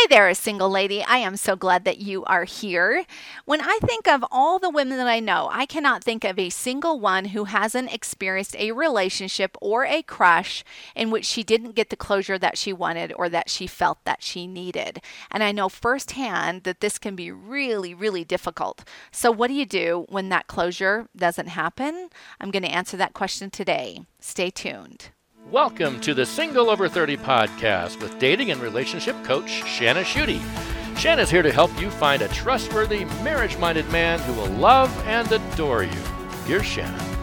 Hey there, single lady. I am so glad that you are here. When I think of all the women that I know, I cannot think of a single one who hasn't experienced a relationship or a crush in which she didn't get the closure that she wanted or that she felt that she needed. And I know firsthand that this can be really, really difficult. So, what do you do when that closure doesn't happen? I'm going to answer that question today. Stay tuned. Welcome to the Single Over 30 podcast with dating and relationship coach Shana Schutte. Shana's here to help you find a trustworthy, marriage minded man who will love and adore you. Here's Shana.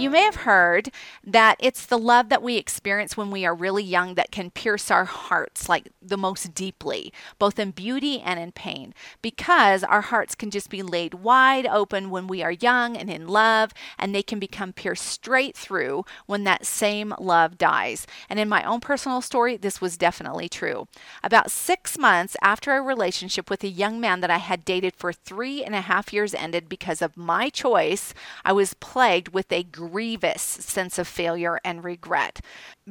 You may have heard that it's the love that we experience when we are really young that can pierce our hearts like the most deeply, both in beauty and in pain, because our hearts can just be laid wide open when we are young and in love, and they can become pierced straight through when that same love dies. And in my own personal story, this was definitely true. About six months after a relationship with a young man that I had dated for three and a half years ended because of my choice, I was plagued with a grievous sense of failure and regret.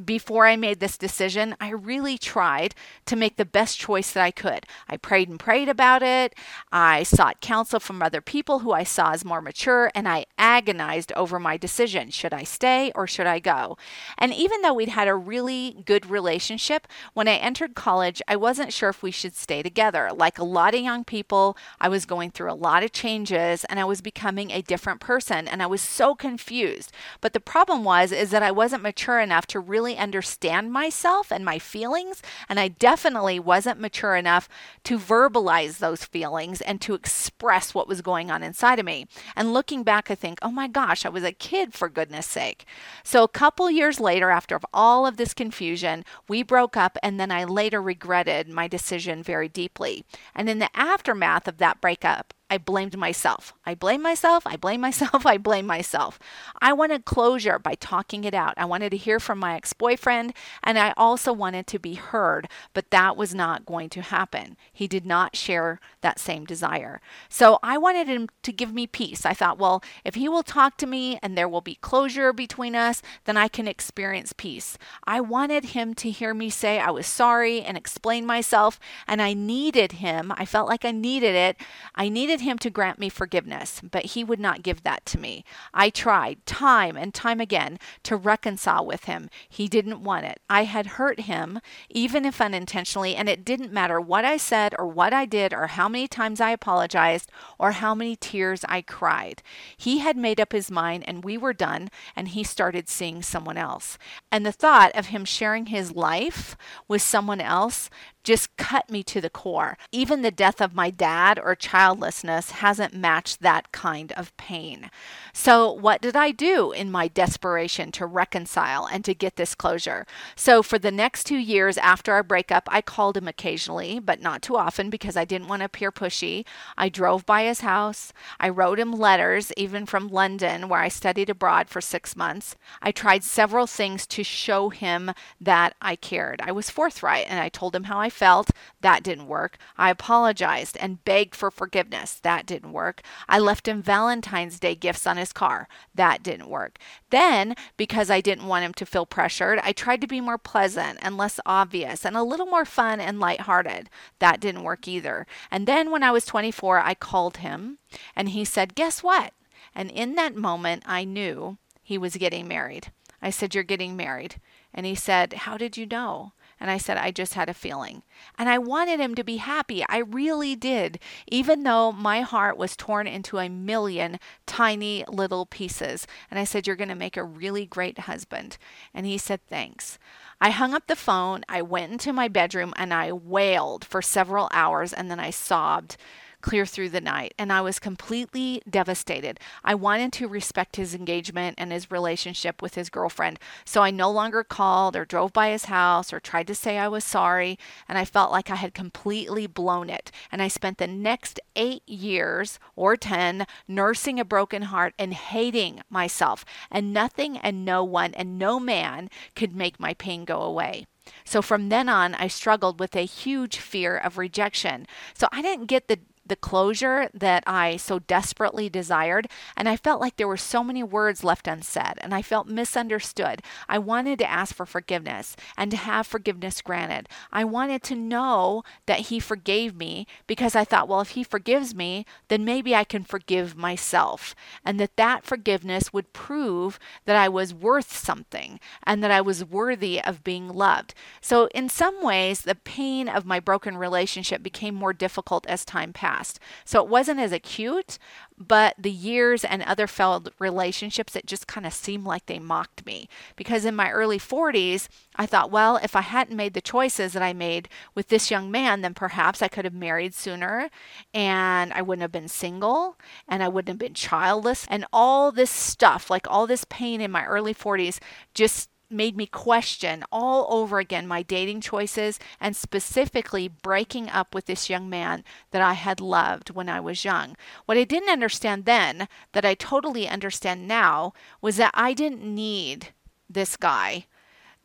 Before I made this decision, I really tried to make the best choice that I could. I prayed and prayed about it. I sought counsel from other people who I saw as more mature, and I agonized over my decision. Should I stay or should I go? And even though we'd had a really good relationship, when I entered college, I wasn't sure if we should stay together. Like a lot of young people, I was going through a lot of changes and I was becoming a different person, and I was so confused. But the problem was is that I wasn't mature enough to really understand myself and my feelings, and I definitely wasn't mature enough to verbalize those feelings and to express what was going on inside of me. And looking back, I think, oh my gosh, I was a kid for goodness sake. So a couple years later, after all of this confusion, we broke up, and then I later regretted my decision very deeply. And in the aftermath of that breakup, I blamed myself. I blame myself. I blame myself. I blame myself. I wanted closure by talking it out. I wanted to hear from my ex boyfriend, and I also wanted to be heard, but that was not going to happen. He did not share that same desire. So I wanted him to give me peace. I thought, well, if he will talk to me and there will be closure between us, then I can experience peace. I wanted him to hear me say I was sorry and explain myself, and I needed him. I felt like I needed it. I needed him to grant me forgiveness, but he would not give that to me. I tried time and time again to reconcile with him. He didn't want it. I had hurt him, even if unintentionally, and it didn't matter what I said or what I did or how many times I apologized or how many tears I cried. He had made up his mind and we were done, and he started seeing someone else. And the thought of him sharing his life with someone else just cut me to the core. Even the death of my dad or childlessness hasn't matched that kind of pain. So, what did I do in my desperation to reconcile and to get this closure? So, for the next two years after our breakup, I called him occasionally, but not too often because I didn't want to appear pushy. I drove by his house. I wrote him letters, even from London, where I studied abroad for six months. I tried several things to show him that I cared. I was forthright and I told him how I felt. That didn't work. I apologized and begged for forgiveness. That didn't work. I left him Valentine's Day gifts on his car. That didn't work. Then, because I didn't want him to feel pressured, I tried to be more pleasant and less obvious and a little more fun and lighthearted. That didn't work either. And then when I was 24, I called him and he said, Guess what? And in that moment, I knew he was getting married. I said, You're getting married. And he said, How did you know? And I said, I just had a feeling. And I wanted him to be happy. I really did, even though my heart was torn into a million tiny little pieces. And I said, You're going to make a really great husband. And he said, Thanks. I hung up the phone. I went into my bedroom and I wailed for several hours and then I sobbed clear through the night, and I was completely devastated. I wanted to respect his engagement and his relationship with his girlfriend, so I no longer called or drove by his house or tried to say I was sorry, and I felt like I had completely blown it. And I spent the next eight years or 10 nursing a broken heart and hating myself, and nothing and no one and no man could make my pain go away. So from then on, I struggled with a huge fear of rejection. So I didn't get the the closure that I so desperately desired. And I felt like there were so many words left unsaid and I felt misunderstood. I wanted to ask for forgiveness and to have forgiveness granted. I wanted to know that He forgave me because I thought, well, if He forgives me, then maybe I can forgive myself. And that that forgiveness would prove that I was worth something and that I was worthy of being loved. So, in some ways, the pain of my broken relationship became more difficult as time passed. So, it wasn't as acute, but the years and other failed relationships, it just kind of seemed like they mocked me. Because in my early 40s, I thought, well, if I hadn't made the choices that I made with this young man, then perhaps I could have married sooner and I wouldn't have been single and I wouldn't have been childless. And all this stuff, like all this pain in my early 40s, just made me question all over again my dating choices and specifically breaking up with this young man that I had loved when I was young. What I didn't understand then, that I totally understand now, was that I didn't need this guy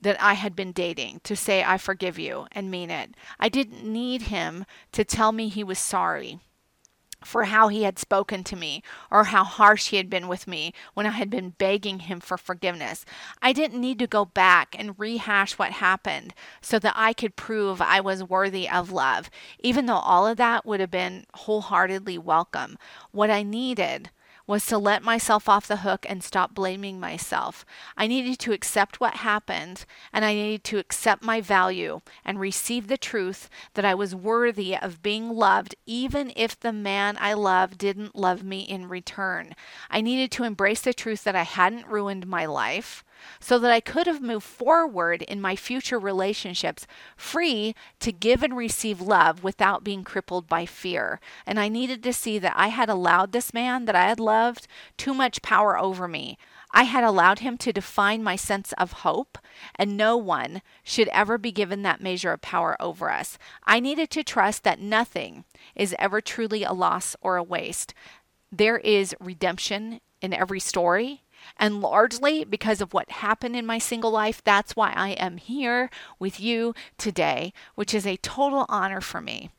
that I had been dating to say, I forgive you and mean it. I didn't need him to tell me he was sorry for how he had spoken to me or how harsh he had been with me when I had been begging him for forgiveness. I didn't need to go back and rehash what happened so that I could prove I was worthy of love, even though all of that would have been wholeheartedly welcome. What I needed was to let myself off the hook and stop blaming myself. I needed to accept what happened and I needed to accept my value and receive the truth that I was worthy of being loved even if the man I loved didn't love me in return. I needed to embrace the truth that I hadn't ruined my life so that I could have moved forward in my future relationships free to give and receive love without being crippled by fear. And I needed to see that I had allowed this man that I had loved too much power over me. I had allowed him to define my sense of hope, and no one should ever be given that measure of power over us. I needed to trust that nothing is ever truly a loss or a waste. There is redemption in every story, and largely because of what happened in my single life, that's why I am here with you today, which is a total honor for me.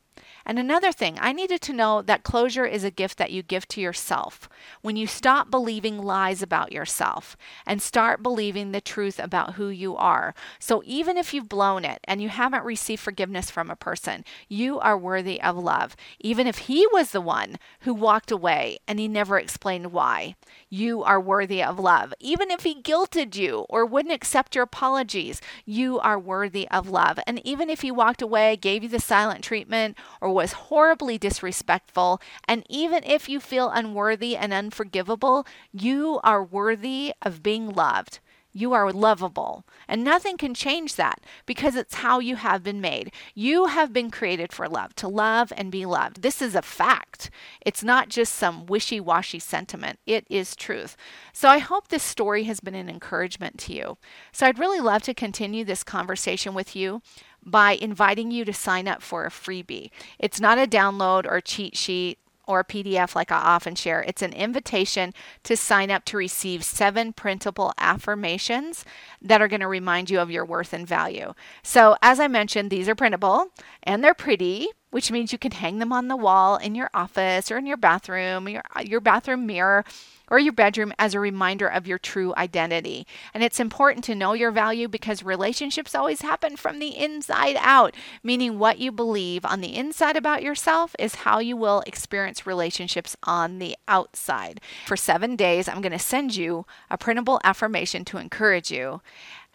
And another thing, I needed to know that closure is a gift that you give to yourself. When you stop believing lies about yourself and start believing the truth about who you are. So even if you've blown it and you haven't received forgiveness from a person, you are worthy of love. Even if he was the one who walked away and he never explained why, you are worthy of love. Even if he guilted you or wouldn't accept your apologies, you are worthy of love. And even if he walked away, gave you the silent treatment, or was horribly disrespectful, and even if you feel unworthy and unforgivable, you are worthy of being loved. You are lovable. And nothing can change that because it's how you have been made. You have been created for love, to love and be loved. This is a fact. It's not just some wishy washy sentiment, it is truth. So I hope this story has been an encouragement to you. So I'd really love to continue this conversation with you by inviting you to sign up for a freebie. It's not a download or cheat sheet or a PDF like I often share. It's an invitation to sign up to receive seven printable affirmations that are going to remind you of your worth and value. So, as I mentioned, these are printable and they're pretty, which means you can hang them on the wall in your office or in your bathroom, your, your bathroom mirror or your bedroom as a reminder of your true identity. And it's important to know your value because relationships always happen from the inside out, meaning what you believe on the inside about yourself is how you will experience relationships on the outside. For seven days, I'm going to send you a printable affirmation to encourage you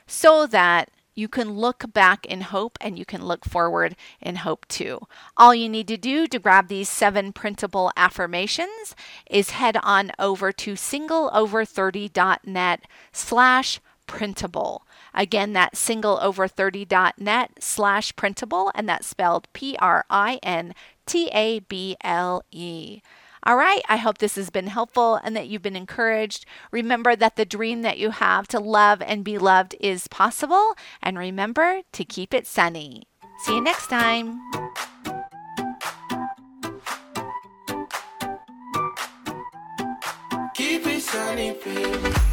so that you can look back in hope and you can look forward in hope too. All you need to do to grab these seven printable affirmations is head on over to singleover30.net slash printable. Again, that's singleover30.net slash printable, and that's spelled P R I N T A B L E. All right, I hope this has been helpful and that you've been encouraged. Remember that the dream that you have to love and be loved is possible, and remember to keep it sunny. See you next time. Keep it sunny, baby.